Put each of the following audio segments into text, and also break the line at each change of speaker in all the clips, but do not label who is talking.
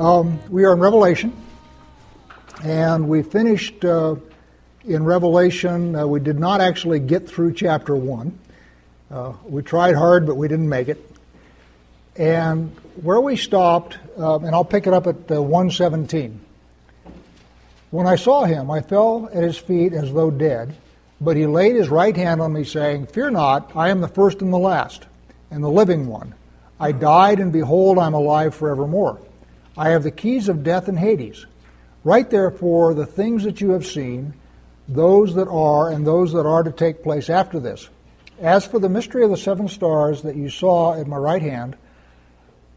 Um, we are in Revelation, and we finished uh, in Revelation. Uh, we did not actually get through chapter 1. Uh, we tried hard, but we didn't make it. And where we stopped, uh, and I'll pick it up at uh, 117. When I saw him, I fell at his feet as though dead, but he laid his right hand on me, saying, Fear not, I am the first and the last, and the living one. I died, and behold, I am alive forevermore. I have the keys of death and Hades. Write therefore the things that you have seen, those that are, and those that are to take place after this. As for the mystery of the seven stars that you saw at my right hand,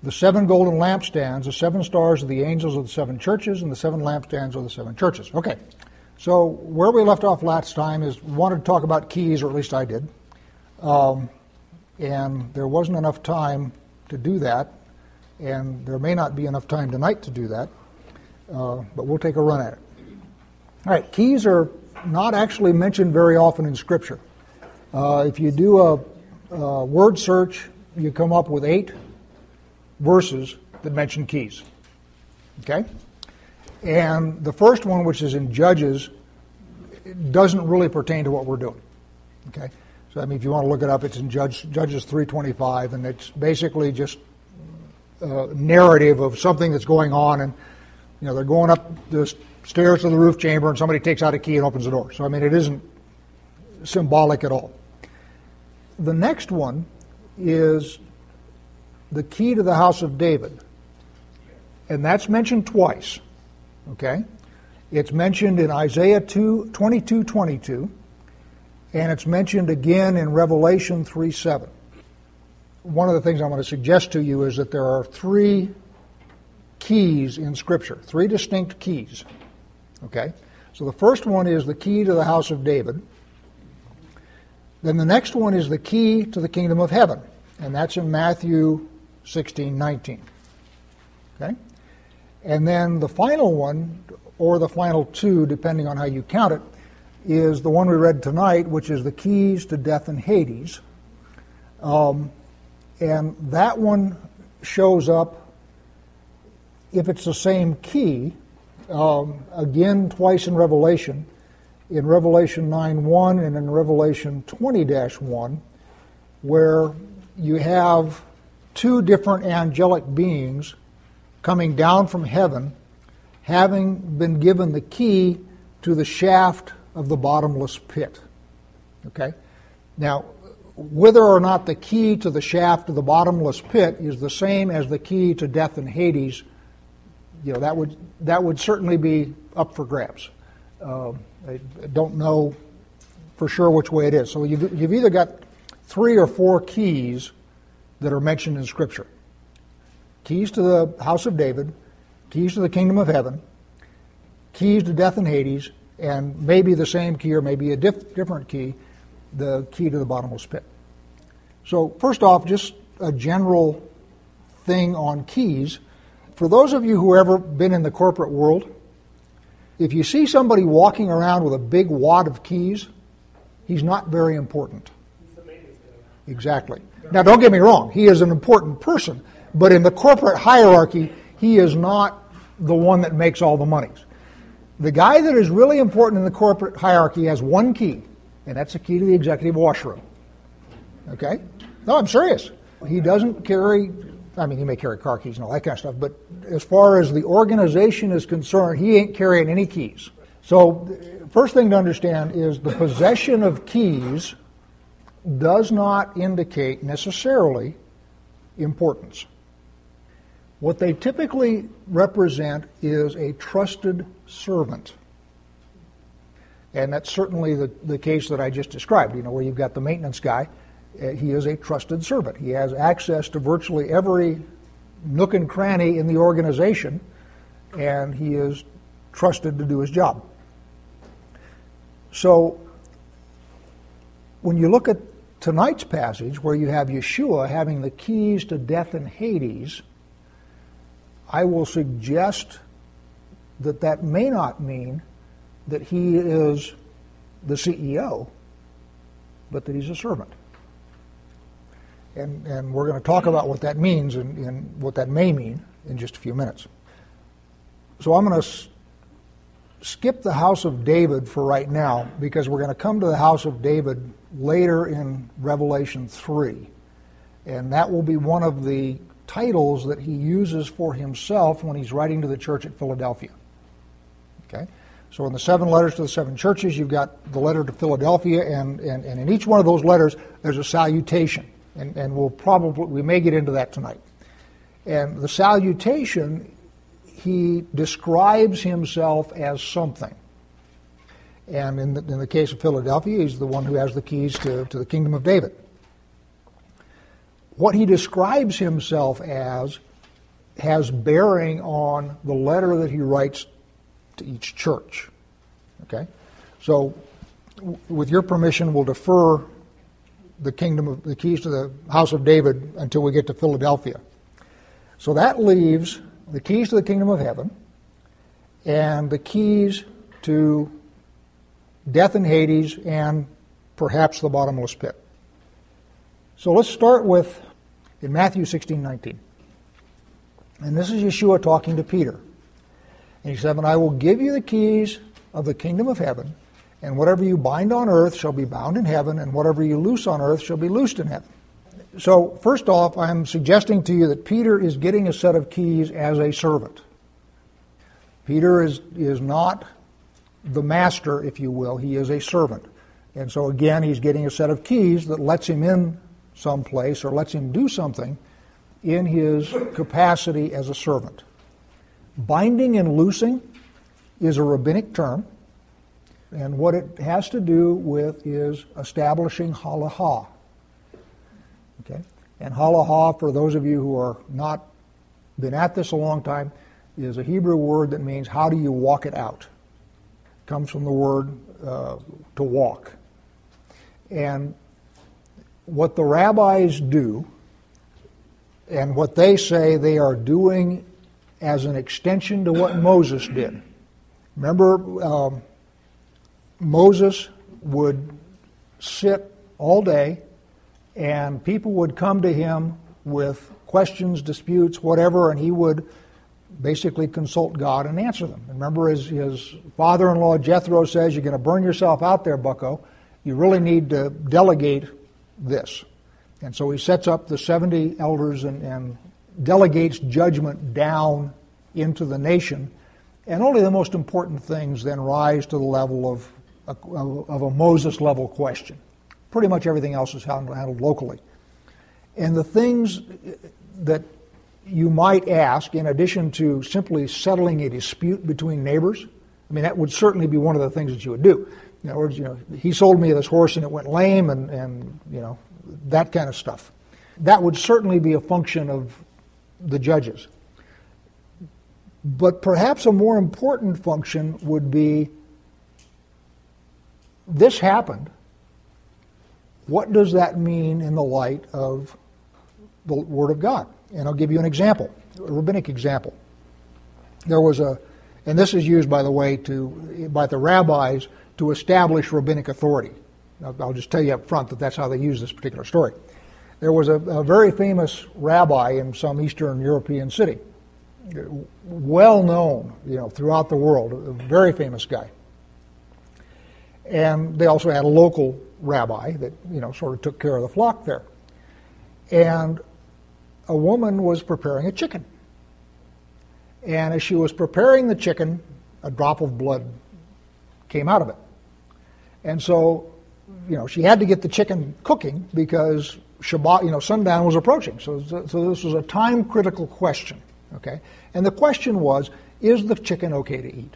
the seven golden lampstands, the seven stars are the angels of the seven churches, and the seven lampstands are the seven churches. Okay, so where we left off last time is wanted to talk about keys, or at least I did. Um, and there wasn't enough time to do that, and there may not be enough time tonight to do that, uh, but we'll take a run at it. All right, keys are not actually mentioned very often in Scripture. Uh, if you do a, a word search, you come up with eight verses that mention keys. Okay? And the first one, which is in Judges, doesn't really pertain to what we're doing. Okay? So I mean, if you want to look it up, it's in Judge, Judges 3:25, and it's basically just a narrative of something that's going on, and you know they're going up the stairs to the roof chamber, and somebody takes out a key and opens the door. So I mean, it isn't symbolic at all. The next one is the key to the house of David. And that's mentioned twice. Okay? It's mentioned in Isaiah 2, 22 22, and it's mentioned again in Revelation 3 7. One of the things I want to suggest to you is that there are three keys in Scripture, three distinct keys. Okay? So the first one is the key to the house of David. Then the next one is the key to the kingdom of heaven, and that's in Matthew 16, 19. Okay? And then the final one, or the final two, depending on how you count it, is the one we read tonight, which is the keys to death and Hades. Um, and that one shows up, if it's the same key, um, again twice in Revelation, in Revelation 9 1 and in Revelation 20 1, where you have two different angelic beings coming down from heaven, having been given the key to the shaft of the bottomless pit. Okay? Now, whether or not the key to the shaft of the bottomless pit is the same as the key to death in Hades, you know, that would, that would certainly be up for grabs. Uh, I don't know for sure which way it is. So you've, you've either got three or four keys that are mentioned in Scripture keys to the house of David, keys to the kingdom of heaven, keys to death in Hades, and maybe the same key or maybe a diff- different key, the key to the bottomless pit. So, first off, just a general thing on keys. For those of you who have ever been in the corporate world, if you see somebody walking around with a big wad of keys, he's not very important. Exactly. Now, don't get me wrong, he is an important person, but in the corporate hierarchy, he is not the one that makes all the monies. The guy that is really important in the corporate hierarchy has one key, and that's the key to the executive washroom. Okay? No, I'm serious. He doesn't carry, I mean, he may carry car keys and all that kind of stuff, but as far as the organization is concerned, he ain't carrying any keys. So, first thing to understand is the possession of keys does not indicate necessarily importance. What they typically represent is a trusted servant. And that's certainly the, the case that I just described, you know, where you've got the maintenance guy. Uh, he is a trusted servant. He has access to virtually every nook and cranny in the organization, and he is trusted to do his job. So, when you look at tonight's passage, where you have Yeshua having the keys to death and Hades, I will suggest that that may not mean that he is the CEO, but that he's a servant. And, and we're going to talk about what that means and, and what that may mean in just a few minutes. So I'm going to s- skip the house of David for right now because we're going to come to the house of David later in Revelation 3. And that will be one of the titles that he uses for himself when he's writing to the church at Philadelphia. Okay? So in the seven letters to the seven churches, you've got the letter to Philadelphia, and, and, and in each one of those letters, there's a salutation. And, and we'll probably, we may get into that tonight. And the salutation, he describes himself as something. And in the, in the case of Philadelphia, he's the one who has the keys to, to the kingdom of David. What he describes himself as has bearing on the letter that he writes to each church. Okay? So, with your permission, we'll defer the kingdom of the keys to the house of David until we get to Philadelphia. So that leaves the keys to the kingdom of heaven and the keys to death and Hades and perhaps the bottomless pit. So let's start with in Matthew 16 19. And this is Yeshua talking to Peter. And he said, And I will give you the keys of the kingdom of heaven, and whatever you bind on earth shall be bound in heaven, and whatever you loose on earth shall be loosed in heaven. So, first off, I'm suggesting to you that Peter is getting a set of keys as a servant. Peter is, is not the master, if you will, he is a servant. And so, again, he's getting a set of keys that lets him in someplace or lets him do something in his capacity as a servant. Binding and loosing is a rabbinic term, and what it has to do with is establishing halacha. Okay? And halacha, for those of you who are not been at this a long time, is a Hebrew word that means how do you walk it out. It comes from the word uh, to walk. And what the rabbis do, and what they say they are doing as an extension to what Moses did. Remember, um, Moses would sit all day, and people would come to him with questions, disputes, whatever, and he would basically consult God and answer them. Remember, his, his father in law Jethro says, You're going to burn yourself out there, bucko. You really need to delegate this. And so he sets up the 70 elders and, and delegates judgment down into the nation. And only the most important things then rise to the level of a, of a Moses level question. Pretty much everything else is handled locally. And the things that you might ask, in addition to simply settling a dispute between neighbors, I mean, that would certainly be one of the things that you would do. In other words, you know, he sold me this horse and it went lame, and, and you know, that kind of stuff. That would certainly be a function of the judges. But perhaps a more important function would be this happened. What does that mean in the light of the Word of God? And I'll give you an example, a rabbinic example. There was a, and this is used, by the way, to by the rabbis to establish rabbinic authority. I'll just tell you up front that that's how they use this particular story. There was a, a very famous rabbi in some Eastern European city, well known, you know, throughout the world, a very famous guy. And they also had a local rabbi that, you know, sort of took care of the flock there. And a woman was preparing a chicken. And as she was preparing the chicken, a drop of blood came out of it. And so you know, she had to get the chicken cooking because Shabbat, you know, sundown was approaching. So, so this was a time critical question. Okay, and the question was, is the chicken okay to eat?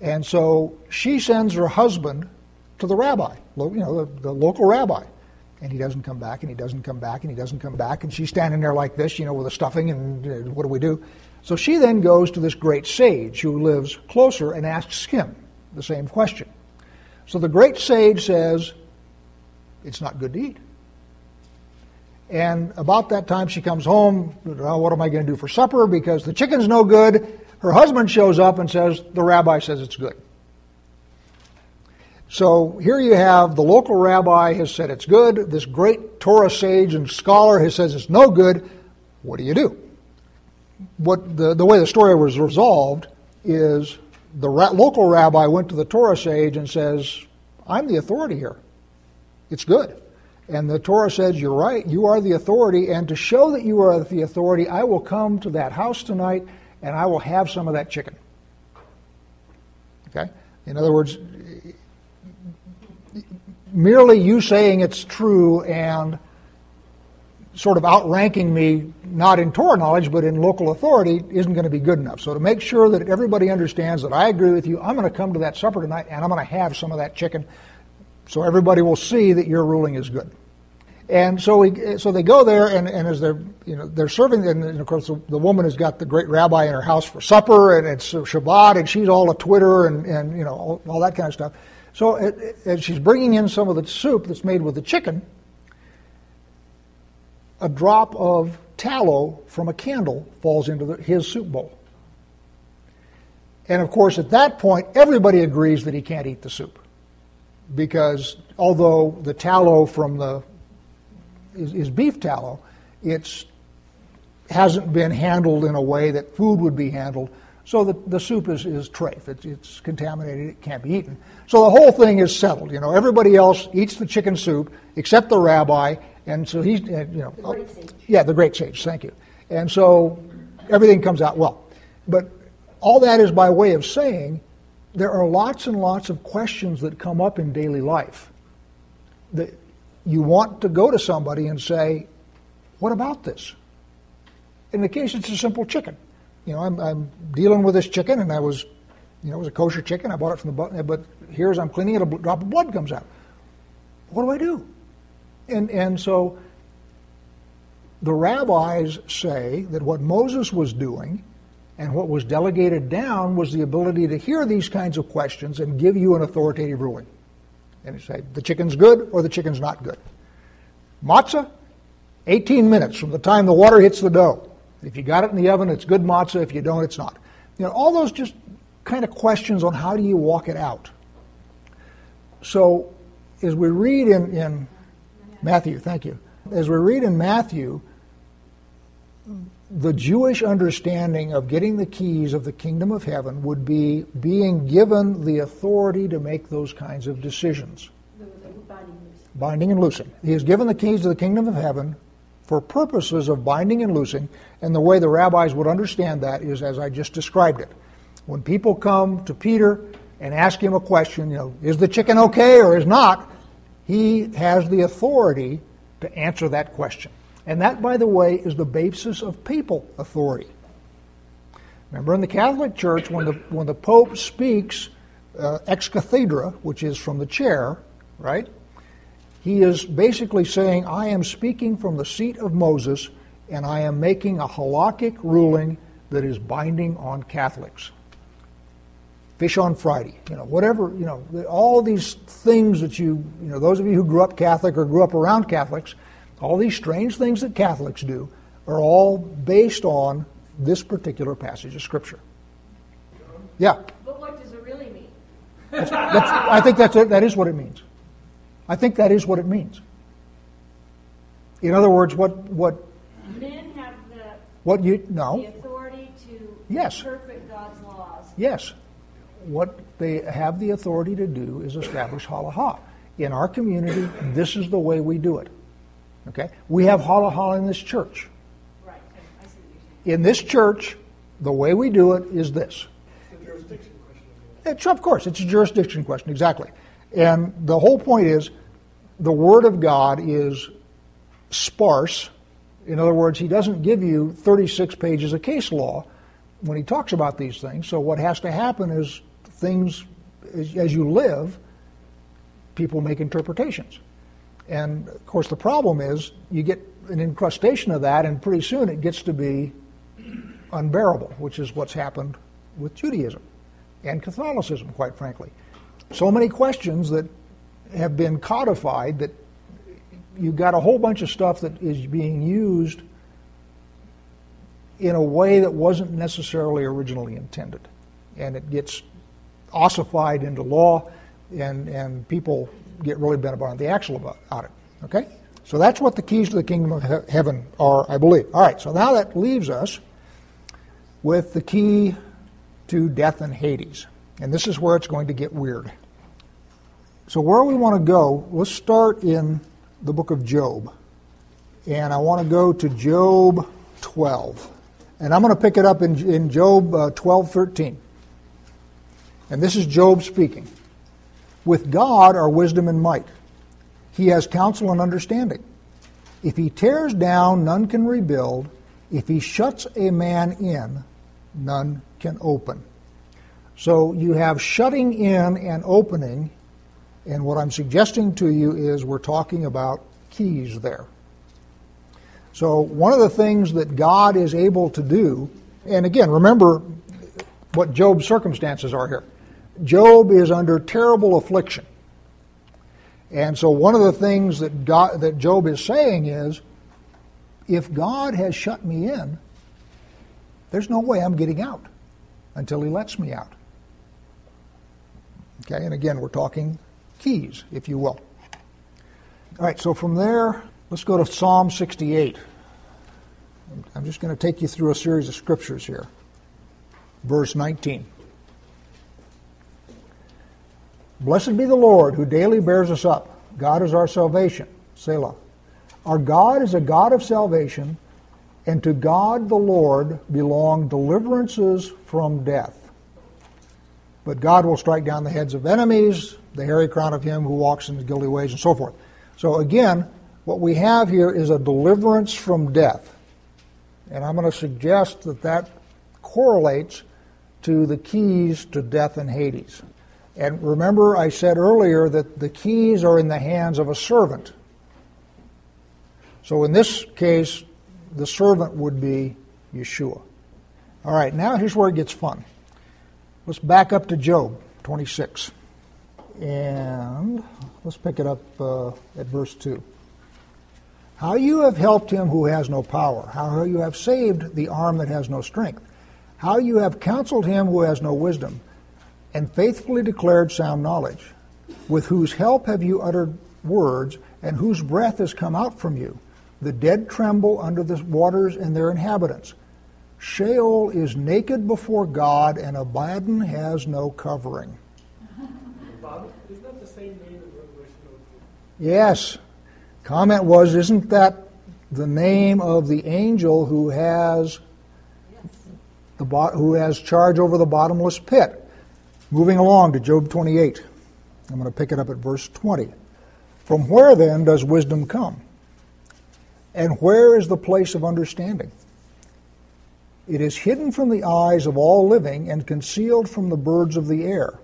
And so she sends her husband to the rabbi, you know, the, the local rabbi, and he doesn't come back, and he doesn't come back, and he doesn't come back, and she's standing there like this, you know, with the stuffing, and know, what do we do? So she then goes to this great sage who lives closer and asks him the same question. So the great sage says, it's not good to eat. And about that time, she comes home. Well, what am I going to do for supper? Because the chicken's no good. Her husband shows up and says, The rabbi says it's good. So here you have the local rabbi has said it's good. This great Torah sage and scholar has says it's no good. What do you do? what the, the way the story was resolved is the ra- local rabbi went to the Torah sage and says, I'm the authority here. It's good. And the Torah says, You're right, you are the authority, and to show that you are the authority, I will come to that house tonight and I will have some of that chicken. Okay? In other words, merely you saying it's true and sort of outranking me, not in Torah knowledge, but in local authority, isn't going to be good enough. So to make sure that everybody understands that I agree with you, I'm going to come to that supper tonight and I'm going to have some of that chicken so everybody will see that your ruling is good. And so, we, so they go there, and, and as they're, you know, they're serving, and, of course the, the, woman has got the great rabbi in her house for supper, and it's Shabbat, and she's all a Twitter, and, and you know, all, all that kind of stuff. So as she's bringing in some of the soup that's made with the chicken, a drop of tallow from a candle falls into the, his soup bowl. And of course, at that point, everybody agrees that he can't eat the soup. Because although the tallow from the is, is beef tallow, it hasn't been handled in a way that food would be handled. So the, the soup is, is trafe. It's, it's contaminated. It can't be eaten. So the whole thing is settled. You know, everybody else eats the chicken soup except the rabbi, and so he's, uh, you know,
the
yeah, the great sage. Thank you. And so everything comes out well. But all that is by way of saying there are lots and lots of questions that come up in daily life. that you want to go to somebody and say, "What about this?" In the case, it's a simple chicken. You know, I'm, I'm dealing with this chicken, and I was, you know, it was a kosher chicken. I bought it from the but here's I'm cleaning it, a drop of blood comes out. What do I do? And and so the rabbis say that what Moses was doing and what was delegated down was the ability to hear these kinds of questions and give you an authoritative ruling and say the chicken's good or the chicken's not good. Matzah, 18 minutes from the time the water hits the dough. If you got it in the oven, it's good matzah. If you don't, it's not. You know, all those just kind of questions on how do you walk it out. So, as we read in, in Matthew, thank you. As we read in Matthew, the Jewish understanding of getting the keys of the kingdom of heaven would be being given the authority to make those kinds of decisions. Binding and loosing. He is given the keys of the kingdom of heaven for purposes of binding and loosing, and the way the rabbis would understand that is as I just described it. When people come to Peter and ask him a question, you know, is the chicken okay or is not, he has the authority to answer that question. And that, by the way, is the basis of papal authority. Remember, in the Catholic Church, when the, when the Pope speaks uh, ex cathedra, which is from the chair, right, he is basically saying, I am speaking from the seat of Moses, and I am making a halakhic ruling that is binding on Catholics. Fish on Friday, you know, whatever, you know, all these things that you, you know, those of you who grew up Catholic or grew up around Catholics, all these strange things that Catholics do are all based on this particular passage of Scripture. Yeah.
But what does it really mean?
That's, that's, I think that's it. That is what it means. I think that is what it means. In other words, what what
men have the
what you no
the authority to
yes
interpret God's laws.
Yes, what they have the authority to do is establish halacha. In our community, this is the way we do it. Okay? We have halacha in this church.
Right. I see what you're saying.
In this church, the way we do it is this.
It's a jurisdiction question.
It's, of course, it's a jurisdiction question, exactly. And the whole point is the Word of God is sparse. In other words, He doesn't give you 36 pages of case law when He talks about these things. So, what has to happen is things, as, as you live, people make interpretations. And of course, the problem is you get an incrustation of that, and pretty soon it gets to be unbearable, which is what's happened with Judaism and Catholicism, quite frankly. So many questions that have been codified that you've got a whole bunch of stuff that is being used in a way that wasn't necessarily originally intended. And it gets ossified into law, and, and people get really bent about the axle about it. Okay? So that's what the keys to the kingdom of he- heaven are, I believe. All right, so now that leaves us with the key to death and Hades. And this is where it's going to get weird. So, where we want to go, let's start in the book of Job. And I want to go to Job 12. And I'm going to pick it up in, in Job uh, 12 13. And this is Job speaking. With God are wisdom and might. He has counsel and understanding. If he tears down, none can rebuild. If he shuts a man in, none can open. So you have shutting in and opening, and what I'm suggesting to you is we're talking about keys there. So one of the things that God is able to do, and again, remember what Job's circumstances are here. Job is under terrible affliction. And so one of the things that God, that Job is saying is, if God has shut me in, there's no way I'm getting out until he lets me out. Okay, and again, we're talking keys, if you will. All right, so from there, let's go to Psalm 68. I'm just going to take you through a series of scriptures here. Verse 19. Blessed be the Lord who daily bears us up. God is our salvation. Selah. Our God is a God of salvation, and to God the Lord belong deliverances from death. But God will strike down the heads of enemies, the hairy crown of him who walks in the guilty ways, and so forth. So again, what we have here is a deliverance from death. And I'm going to suggest that that correlates to the keys to death and Hades. And remember, I said earlier that the keys are in the hands of a servant. So in this case, the servant would be Yeshua. All right, now here's where it gets fun. Let's back up to Job 26. And let's pick it up uh, at verse 2. How you have helped him who has no power, how you have saved the arm that has no strength, how you have counseled him who has no wisdom and faithfully declared sound knowledge, with whose help have you uttered words, and whose breath has come out from you. The dead tremble under the waters and their inhabitants. Sheol is naked before God, and Abaddon has no covering.
Isn't that the same name as Revelation?
Yes. Comment was, isn't that the name of the angel who has the who has charge over the bottomless pit? Moving along to Job 28. I'm going to pick it up at verse 20. From where then does wisdom come? And where is the place of understanding? It is hidden from the eyes of all living and concealed from the birds of the air.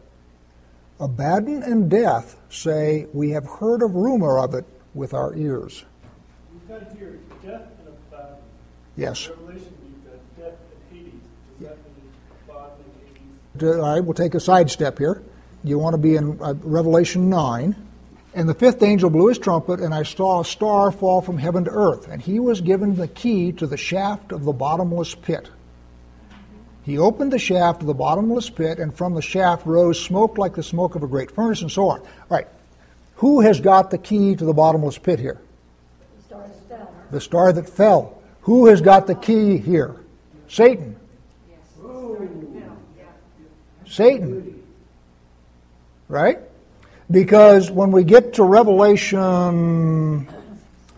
Abaddon and death say, We have heard of rumor of it with our ears.
We've got here death and Abaddon.
Yes.
Revelation, we've got death and Hades. Does that mean Abaddon and
All
Hades?
right, we'll take a sidestep here. You want to be in uh, Revelation 9. And the fifth angel blew his trumpet, and I saw a star fall from heaven to earth, and he was given the key to the shaft of the bottomless pit. He opened the shaft of the bottomless pit, and from the shaft rose smoke like the smoke of a great furnace, and so on. All right, who has got the key to the bottomless pit here?
The stars fell.
The star that fell. Who has got the key here? Satan.
Yes. The star that fell, yeah.
Satan. Right? Because when we get to Revelation,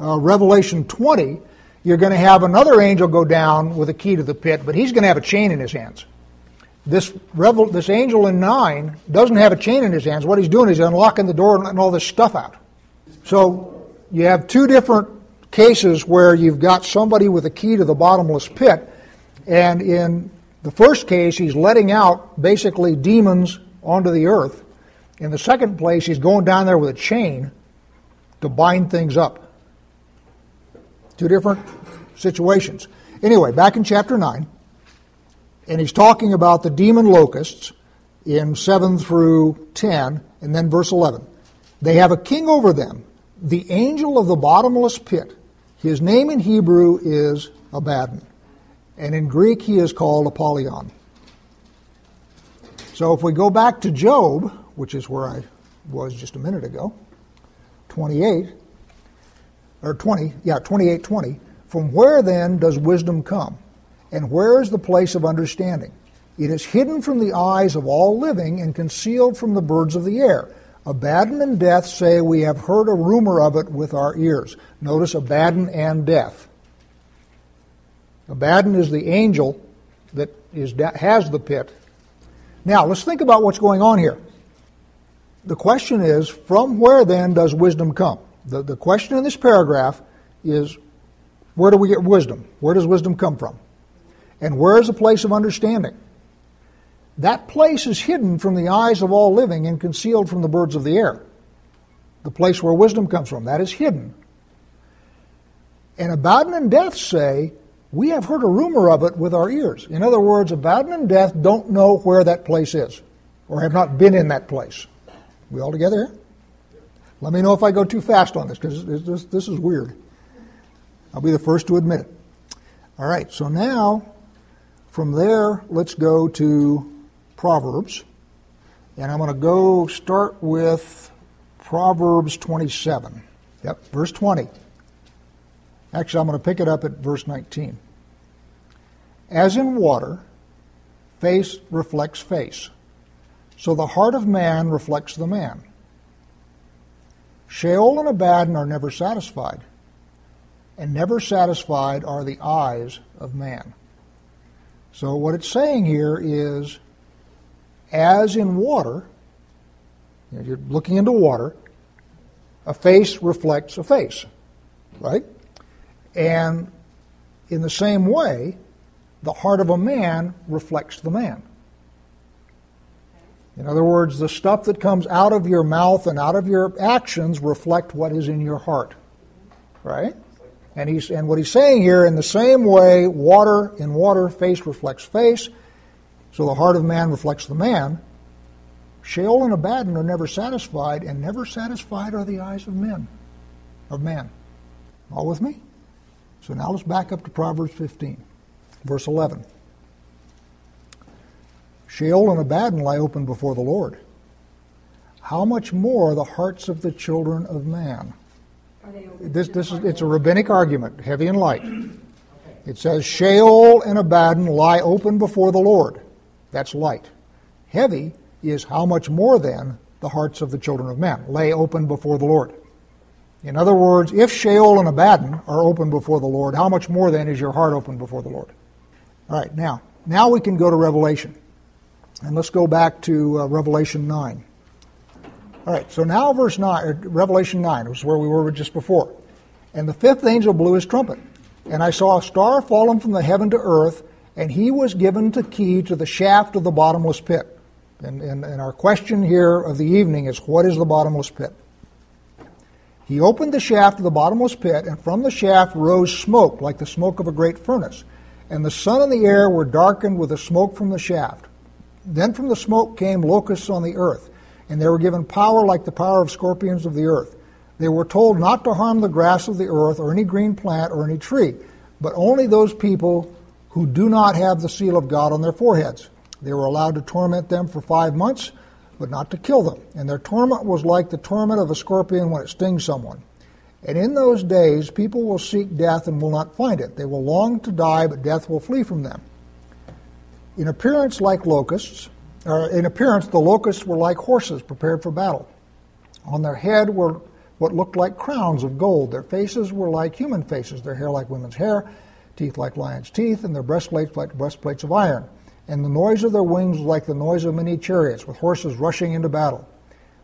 uh, Revelation 20, you're going to have another angel go down with a key to the pit, but he's going to have a chain in his hands. This, revel, this angel in 9 doesn't have a chain in his hands. What he's doing is unlocking the door and letting all this stuff out. So you have two different cases where you've got somebody with a key to the bottomless pit, and in the first case, he's letting out basically demons onto the earth. In the second place, he's going down there with a chain to bind things up. Two different situations. Anyway, back in chapter 9, and he's talking about the demon locusts in 7 through 10, and then verse 11. They have a king over them, the angel of the bottomless pit. His name in Hebrew is Abaddon, and in Greek he is called Apollyon. So if we go back to Job, which is where I was just a minute ago, 28, or 20, yeah, 28, 20, from where then does wisdom come? And where is the place of understanding? It is hidden from the eyes of all living and concealed from the birds of the air. Abaddon and death say, We have heard a rumor of it with our ears. Notice Abaddon and death. Abaddon is the angel that is, has the pit. Now, let's think about what's going on here. The question is, from where then does wisdom come? The, the question in this paragraph is, where do we get wisdom? Where does wisdom come from? And where is the place of understanding? That place is hidden from the eyes of all living and concealed from the birds of the air. The place where wisdom comes from, that is hidden. And Abaddon and Death say, we have heard a rumor of it with our ears. In other words, Abaddon and Death don't know where that place is or have not been in that place. We all together here? Let me know if I go too fast on this because this, this is weird. I'll be the first to admit it. All right, so now from there, let's go to Proverbs. And I'm going to go start with Proverbs 27. Yep, verse 20. Actually, I'm going to pick it up at verse 19. As in water, face reflects face, so the heart of man reflects the man. Sheol and Abaddon are never satisfied, and never satisfied are the eyes of man. So, what it's saying here is as in water, you're looking into water, a face reflects a face, right? And in the same way, the heart of a man reflects the man. In other words, the stuff that comes out of your mouth and out of your actions reflect what is in your heart. Right? And he's and what he's saying here, in the same way, water in water, face reflects face, so the heart of man reflects the man. Sheol and Abaddon are never satisfied, and never satisfied are the eyes of men, of man. All with me? So now let's back up to Proverbs 15. Verse 11 Sheol and Abaddon lie open before the Lord. How much more the hearts of the children of man? This, this is, it's a rabbinic argument, heavy and light. It says, Sheol and Abaddon lie open before the Lord. That's light. Heavy is how much more then the hearts of the children of men lay open before the Lord. In other words, if Sheol and Abaddon are open before the Lord, how much more then is your heart open before the Lord? All right, now, now we can go to Revelation. And let's go back to uh, Revelation 9. All right, so now verse 9, uh, Revelation 9 was where we were just before. And the fifth angel blew his trumpet. And I saw a star fallen from the heaven to earth, and he was given the key to the shaft of the bottomless pit. And, and, and our question here of the evening is what is the bottomless pit? He opened the shaft of the bottomless pit, and from the shaft rose smoke like the smoke of a great furnace and the sun and the air were darkened with the smoke from the shaft. Then from the smoke came locusts on the earth, and they were given power like the power of scorpions of the earth. They were told not to harm the grass of the earth or any green plant or any tree, but only those people who do not have the seal of God on their foreheads. They were allowed to torment them for five months, but not to kill them. And their torment was like the torment of a scorpion when it stings someone. And in those days, people will seek death and will not find it. They will long to die, but death will flee from them. In appearance, like locusts, or in appearance, the locusts were like horses prepared for battle. On their head were what looked like crowns of gold. Their faces were like human faces, their hair like women's hair, teeth like lions' teeth, and their breastplates like breastplates of iron. And the noise of their wings was like the noise of many chariots, with horses rushing into battle.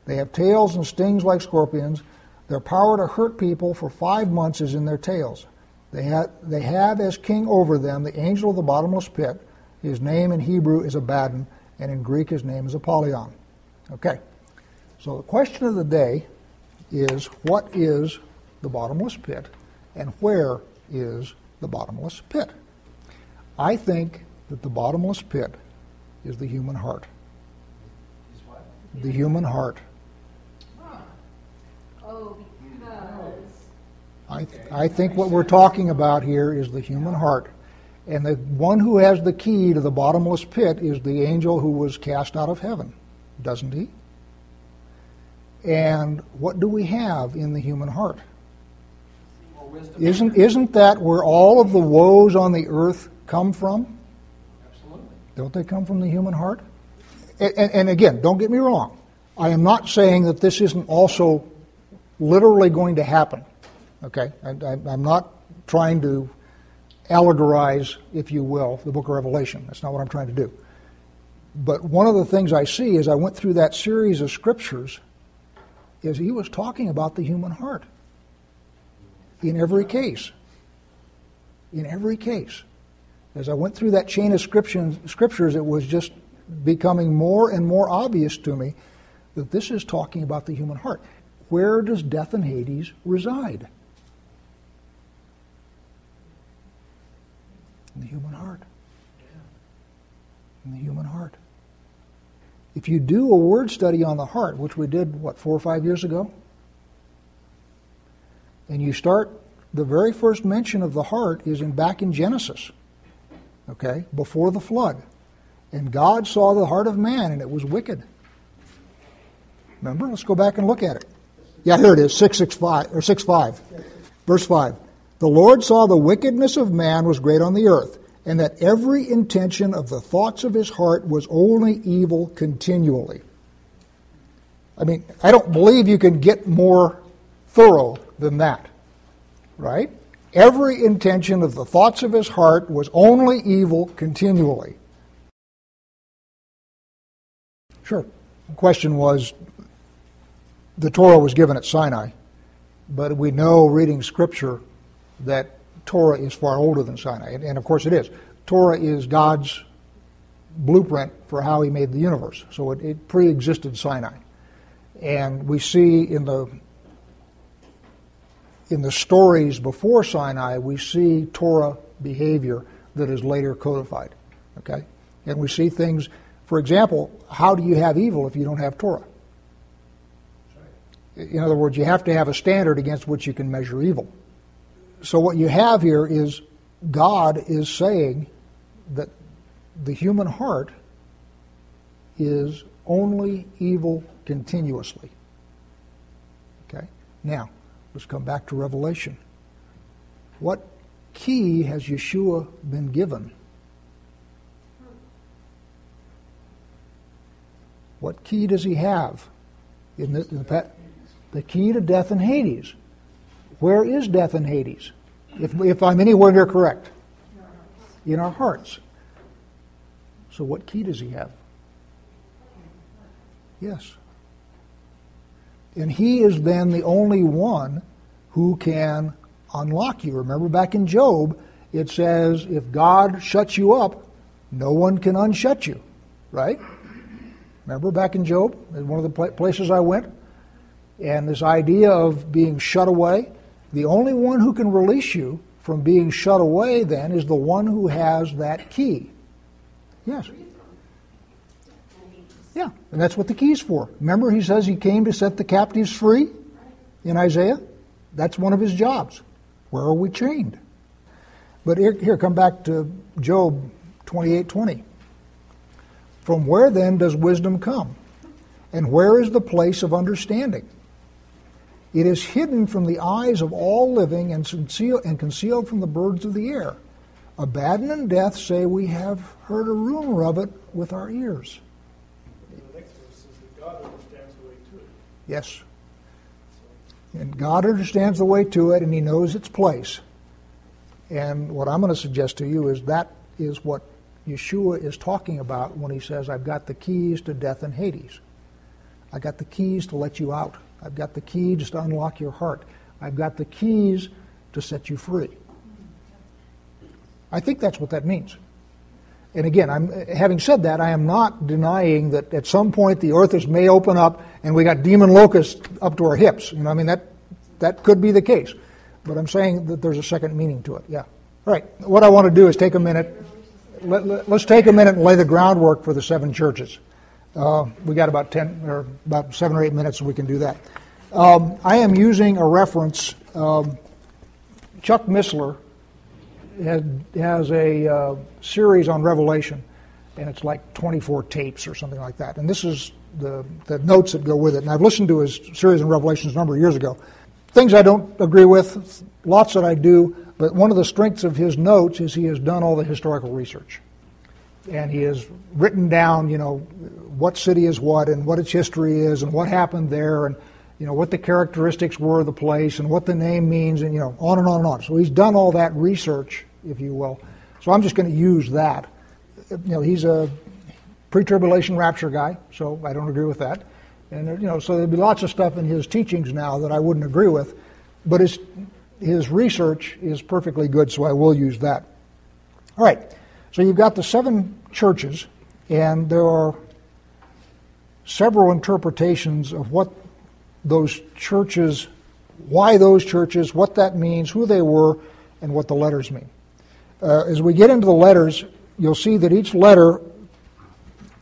They have tails and stings like scorpions their power to hurt people for five months is in their tails. They have, they have as king over them the angel of the bottomless pit. His name in Hebrew is Abaddon, and in Greek his name is Apollyon. Okay, so the question of the day is what is the bottomless pit, and where is the bottomless pit? I think that the bottomless pit is the human heart. The human heart. Oh, I, th- I think what we're talking about here is the human heart. And the one who has the key to the bottomless pit is the angel who was cast out of heaven, doesn't he? And what do we have in the human heart? Isn't, isn't that where all of the woes on the earth come from?
Absolutely.
Don't they come from the human heart? And, and, and again, don't get me wrong. I am not saying that this isn't also literally going to happen. Okay? I, I'm not trying to allegorize, if you will, the book of Revelation. That's not what I'm trying to do. But one of the things I see as I went through that series of scriptures is he was talking about the human heart in every case. In every case. As I went through that chain of scriptures, it was just becoming more and more obvious to me that this is talking about the human heart. Where does death and Hades reside? In the human heart. In the human heart. If you do a word study on the heart, which we did, what, four or five years ago? And you start, the very first mention of the heart is in back in Genesis, okay, before the flood. And God saw the heart of man, and it was wicked. Remember? Let's go back and look at it. Yeah, here it is, 665 or 65. Verse 5. The Lord saw the wickedness of man was great on the earth, and that every intention of the thoughts of his heart was only evil continually. I mean, I don't believe you can get more thorough than that. Right? Every intention of the thoughts of his heart was only evil continually. Sure. The question was the Torah was given at Sinai, but we know reading Scripture that Torah is far older than Sinai, and, and of course it is. Torah is God's blueprint for how He made the universe, so it, it pre-existed Sinai, and we see in the in the stories before Sinai, we see Torah behavior that is later codified. Okay, and we see things. For example, how do you have evil if you don't have Torah? In other words, you have to have a standard against which you can measure evil. So, what you have here is God is saying that the human heart is only evil continuously. Okay? Now, let's come back to Revelation. What key has Yeshua been given? What key does he have? In the, in the, the key to death in Hades. Where is death in Hades? If, if I'm anywhere near correct. In our hearts. So, what key does he have? Yes. And he is then the only one who can unlock you. Remember back in Job, it says, if God shuts you up, no one can unshut you. Right? Remember back in Job, one of the places I went? And this idea of being shut away, the only one who can release you from being shut away then is the one who has that key. Yes. Yeah, and that's what the key's for. Remember, he says he came to set the captives free in Isaiah? That's one of his jobs. Where are we chained? But here, here come back to Job 28:20. From where then does wisdom come? And where is the place of understanding? It is hidden from the eyes of all living and, concealed, and concealed from the birds of the air. Abaddon and death say we have heard a rumor of it with our ears. Yes. And God understands the way to it and He knows its place. And what I'm going to suggest to you is that is what Yeshua is talking about when He says, I've got the keys to death and Hades. I got the keys to let you out. I've got the keys to unlock your heart. I've got the keys to set you free. I think that's what that means. And again, I'm, having said that, I am not denying that at some point the earth is, may open up and we got demon locusts up to our hips. You know, I mean that that could be the case, but I'm saying that there's a second meaning to it. Yeah. All right. What I want to do is take a minute. Let, us let, take a minute and lay the groundwork for the seven churches. Uh, we got about ten or about seven or eight minutes, so we can do that. Um, I am using a reference. Um, Chuck Missler had, has a uh, series on Revelation, and it's like 24 tapes or something like that. And this is the, the notes that go with it. And I've listened to his series on Revelations a number of years ago. things I don't agree with, lots that I do, but one of the strengths of his notes is he has done all the historical research. And he has written down, you know, what city is what and what its history is and what happened there and, you know, what the characteristics were of the place and what the name means and, you know, on and on and on. So he's done all that research, if you will. So I'm just going to use that. You know, he's a pre-tribulation rapture guy, so I don't agree with that. And you know, so there'd be lots of stuff in his teachings now that I wouldn't agree with, but his his research is perfectly good, so I will use that. All right, so you've got the seven churches, and there are several interpretations of what those churches, why those churches, what that means, who they were, and what the letters mean. Uh, as we get into the letters, you'll see that each letter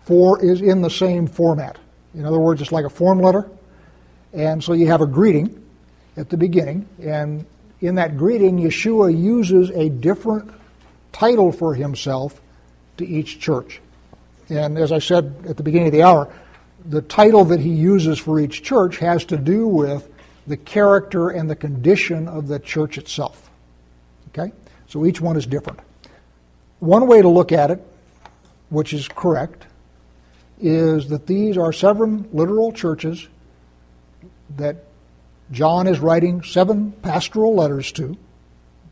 four is in the same format. In other words, it's like a form letter. And so you have a greeting at the beginning, and in that greeting, Yeshua uses a different title for himself to each church. And as I said at the beginning of the hour, the title that he uses for each church has to do with the character and the condition of the church itself. Okay? So each one is different. One way to look at it, which is correct, is that these are seven literal churches that John is writing seven pastoral letters to,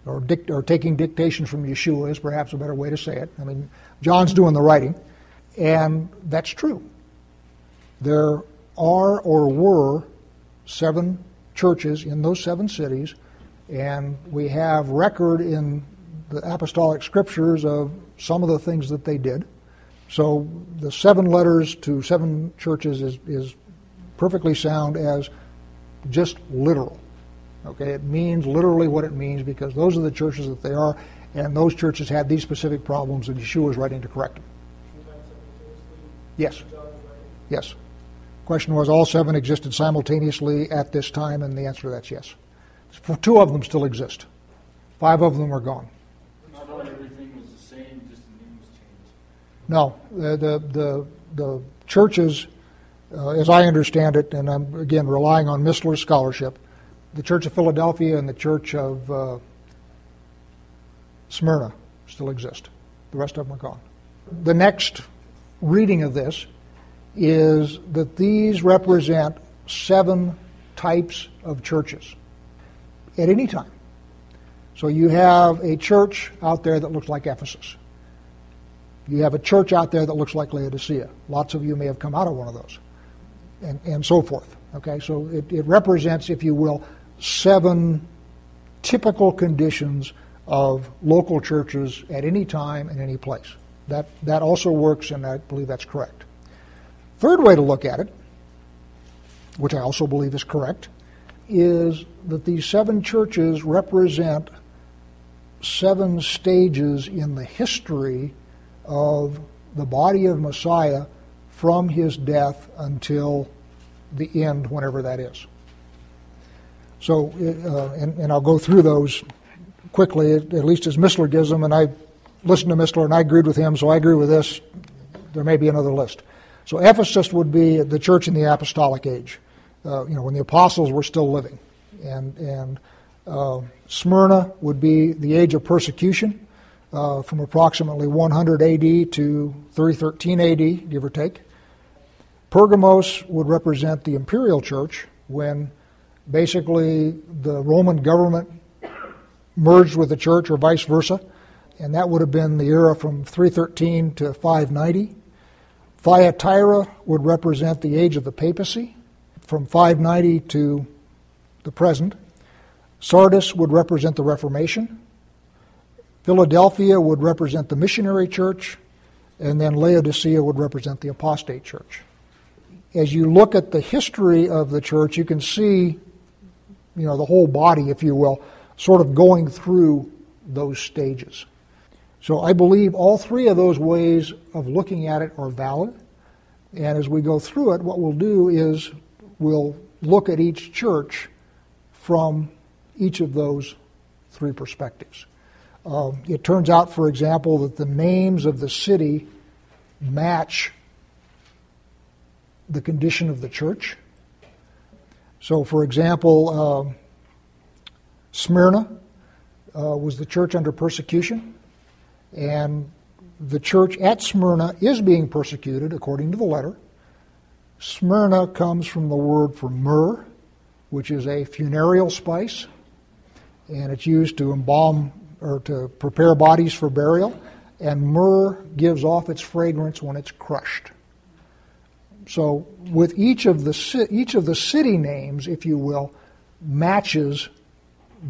or, dict- or taking dictation from Yeshua is perhaps a better way to say it. I mean, John's doing the writing, and that's true. There are or were seven churches in those seven cities, and we have record in the apostolic scriptures of some of the things that they did. So the seven letters to seven churches is, is perfectly sound as just literal. Okay, it means literally what it means because those are the churches that they are, and those churches had these specific problems, and Yeshua is writing to correct them. Yes. Yes. Question was all seven existed simultaneously at this time, and the answer to that's yes. Two of them still exist. Five of them are gone. No, the the the, the churches, uh, as I understand it, and I'm again relying on Missler's scholarship, the Church of Philadelphia and the Church of uh, Smyrna still exist. The rest of them are gone. The next reading of this is that these represent seven types of churches at any time. So you have a church out there that looks like Ephesus. You have a church out there that looks like Laodicea. Lots of you may have come out of one of those, and, and so forth. Okay, so it, it represents, if you will, seven typical conditions of local churches at any time and any place. That, that also works, and I believe that's correct. Third way to look at it, which I also believe is correct, is that these seven churches represent seven stages in the history of the body of Messiah from his death until the end, whenever that is. So, uh, and, and, I'll go through those quickly, at, least as Missler gives them, and I listened to Missler and I agreed with him, so I agree with this. There may be another list. So, Ephesus would be the church in the apostolic age, uh, you know, when the apostles were still living. And, and uh, Smyrna would be the age of persecution uh, from approximately 100 AD to 313 AD, give or take. Pergamos would represent the imperial church when basically the Roman government merged with the church or vice versa, and that would have been the era from 313 to 590. Thyatira would represent the age of the papacy from 590 to the present. Sardis would represent the Reformation. Philadelphia would represent the missionary church, and then Laodicea would represent the apostate church. As you look at the history of the church, you can see, you know, the whole body, if you will, sort of going through those stages. So I believe all three of those ways of looking at it are valid. And as we go through it, what we'll do is we'll look at each church from each of those three perspectives. Uh, it turns out, for example, that the names of the city match the condition of the church. So, for example, uh, Smyrna uh, was the church under persecution, and the church at Smyrna is being persecuted according to the letter. Smyrna comes from the word for myrrh, which is a funereal spice, and it's used to embalm or to prepare bodies for burial. And myrrh gives off its fragrance when it's crushed. So, with each of the each of the city names, if you will, matches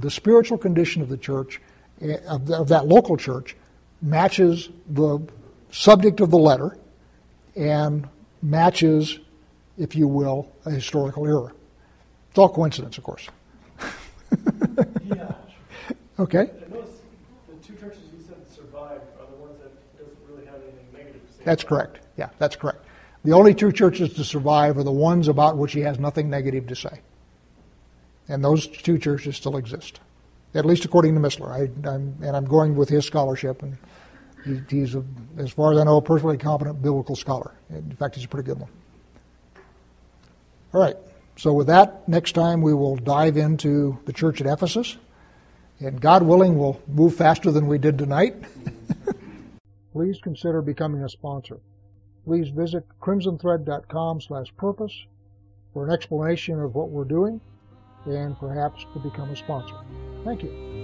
the spiritual condition of the church, eh, of, the, of that local church, matches the subject of the letter, and matches if you will, a historical era. It's all coincidence, of course.
yeah.
Okay.
Those, the two churches you said survived are the ones that doesn't really have anything negative to say.
That's correct. Yeah, that's correct. The only two churches to survive are the ones about which he has nothing negative to say. And those two churches still exist, at least according to Missler. I, am and I'm going with his scholarship, and he, he's, a, as far as I know, a perfectly competent biblical scholar. In fact, he's a pretty good one. All right. So, with that, next time we will dive into the church at Ephesus. And God willing, we'll move faster than we did tonight. Please consider becoming a sponsor. Please visit crimsonthread.com slash purpose for an explanation of what we're doing and perhaps to become a sponsor. Thank you.